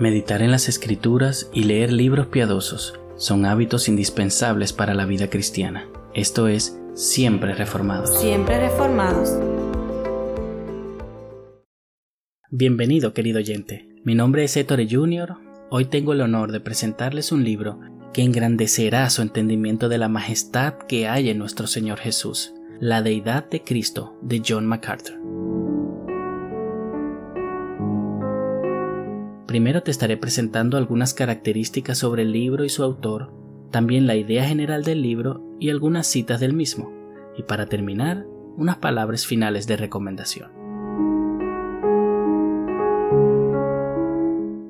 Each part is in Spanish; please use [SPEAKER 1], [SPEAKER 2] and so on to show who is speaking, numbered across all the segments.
[SPEAKER 1] Meditar en las escrituras y leer libros piadosos son hábitos indispensables para la vida cristiana. Esto es, siempre reformados.
[SPEAKER 2] Siempre reformados.
[SPEAKER 1] Bienvenido, querido oyente. Mi nombre es Ettore Jr. Hoy tengo el honor de presentarles un libro que engrandecerá su entendimiento de la majestad que hay en nuestro Señor Jesús, La Deidad de Cristo de John MacArthur. Primero te estaré presentando algunas características sobre el libro y su autor, también la idea general del libro y algunas citas del mismo, y para terminar, unas palabras finales de recomendación.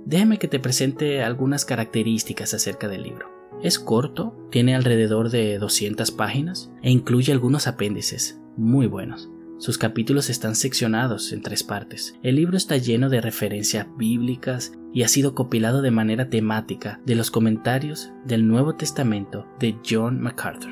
[SPEAKER 1] Déjame que te presente algunas características acerca del libro. Es corto, tiene alrededor de 200 páginas e incluye algunos apéndices muy buenos. Sus capítulos están seccionados en tres partes. El libro está lleno de referencias bíblicas y ha sido compilado de manera temática de los comentarios del Nuevo Testamento de John MacArthur.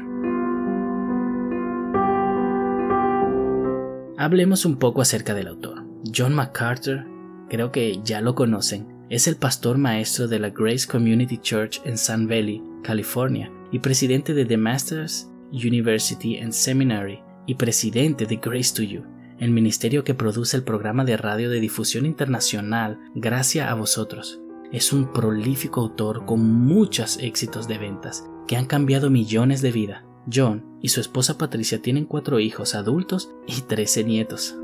[SPEAKER 1] Hablemos un poco acerca del autor. John MacArthur, creo que ya lo conocen, es el pastor maestro de la Grace Community Church en Sun Valley, California, y presidente de The Masters University and Seminary y presidente de Grace to You, el ministerio que produce el programa de radio de difusión internacional Gracias a vosotros. Es un prolífico autor con muchos éxitos de ventas que han cambiado millones de vidas. John y su esposa Patricia tienen cuatro hijos adultos y trece nietos.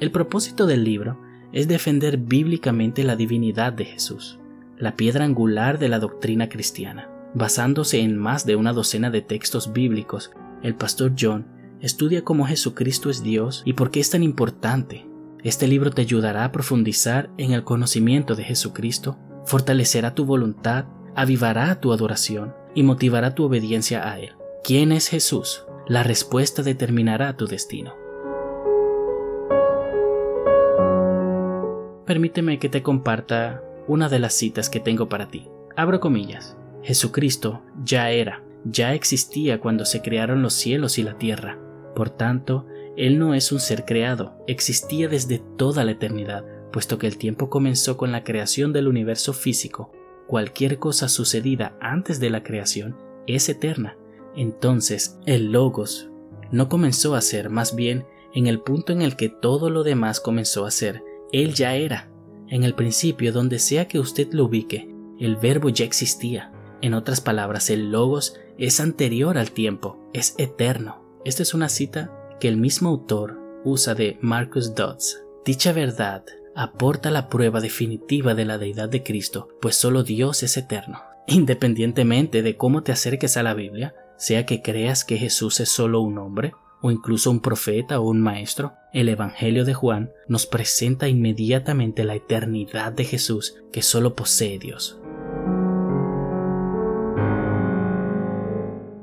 [SPEAKER 1] El propósito del libro es defender bíblicamente la divinidad de Jesús, la piedra angular de la doctrina cristiana. Basándose en más de una docena de textos bíblicos, el pastor John estudia cómo Jesucristo es Dios y por qué es tan importante. Este libro te ayudará a profundizar en el conocimiento de Jesucristo, fortalecerá tu voluntad, avivará tu adoración y motivará tu obediencia a Él. ¿Quién es Jesús? La respuesta determinará tu destino. Permíteme que te comparta una de las citas que tengo para ti. Abro comillas. Jesucristo ya era, ya existía cuando se crearon los cielos y la tierra. Por tanto, Él no es un ser creado, existía desde toda la eternidad, puesto que el tiempo comenzó con la creación del universo físico. Cualquier cosa sucedida antes de la creación es eterna. Entonces, el logos no comenzó a ser, más bien, en el punto en el que todo lo demás comenzó a ser. Él ya era. En el principio, donde sea que usted lo ubique, el verbo ya existía. En otras palabras, el logos es anterior al tiempo, es eterno. Esta es una cita que el mismo autor usa de Marcus Dodds. Dicha verdad aporta la prueba definitiva de la deidad de Cristo, pues solo Dios es eterno. Independientemente de cómo te acerques a la Biblia, sea que creas que Jesús es solo un hombre, o incluso un profeta o un maestro, el Evangelio de Juan nos presenta inmediatamente la eternidad de Jesús que solo posee Dios.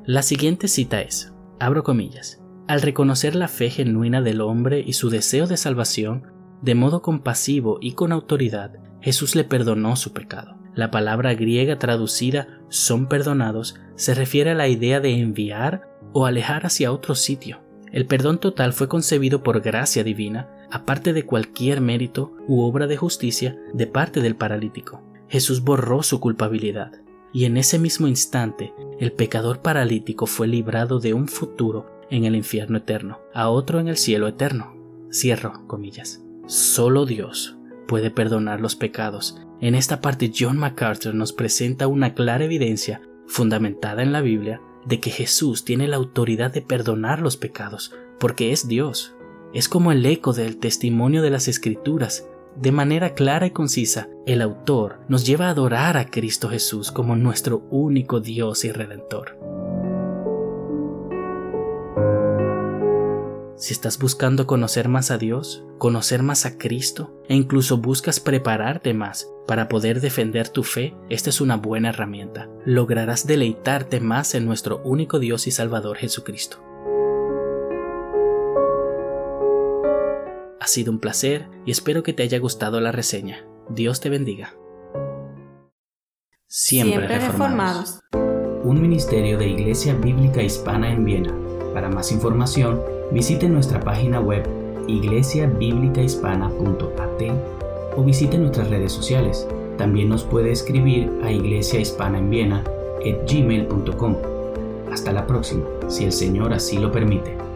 [SPEAKER 1] La siguiente cita es, abro comillas, al reconocer la fe genuina del hombre y su deseo de salvación, de modo compasivo y con autoridad, Jesús le perdonó su pecado. La palabra griega traducida son perdonados se refiere a la idea de enviar o alejar hacia otro sitio. El perdón total fue concebido por gracia divina, aparte de cualquier mérito u obra de justicia de parte del paralítico. Jesús borró su culpabilidad y en ese mismo instante el pecador paralítico fue librado de un futuro en el infierno eterno, a otro en el cielo eterno. Cierro comillas. Solo Dios puede perdonar los pecados. En esta parte John MacArthur nos presenta una clara evidencia, fundamentada en la Biblia, de que Jesús tiene la autoridad de perdonar los pecados, porque es Dios. Es como el eco del testimonio de las Escrituras, de manera clara y concisa, el autor nos lleva a adorar a Cristo Jesús como nuestro único Dios y Redentor. Si estás buscando conocer más a Dios, conocer más a Cristo e incluso buscas prepararte más para poder defender tu fe, esta es una buena herramienta. Lograrás deleitarte más en nuestro único Dios y Salvador Jesucristo. Ha sido un placer y espero que te haya gustado la reseña. Dios te bendiga.
[SPEAKER 2] Siempre, reformados.
[SPEAKER 1] Un ministerio de Iglesia Bíblica Hispana en Viena. Para más información, visite nuestra página web iglesiabiblicahispana.at o visite nuestras redes sociales. También nos puede escribir a Iglesia Hispana en Viena gmail.com. Hasta la próxima, si el Señor así lo permite.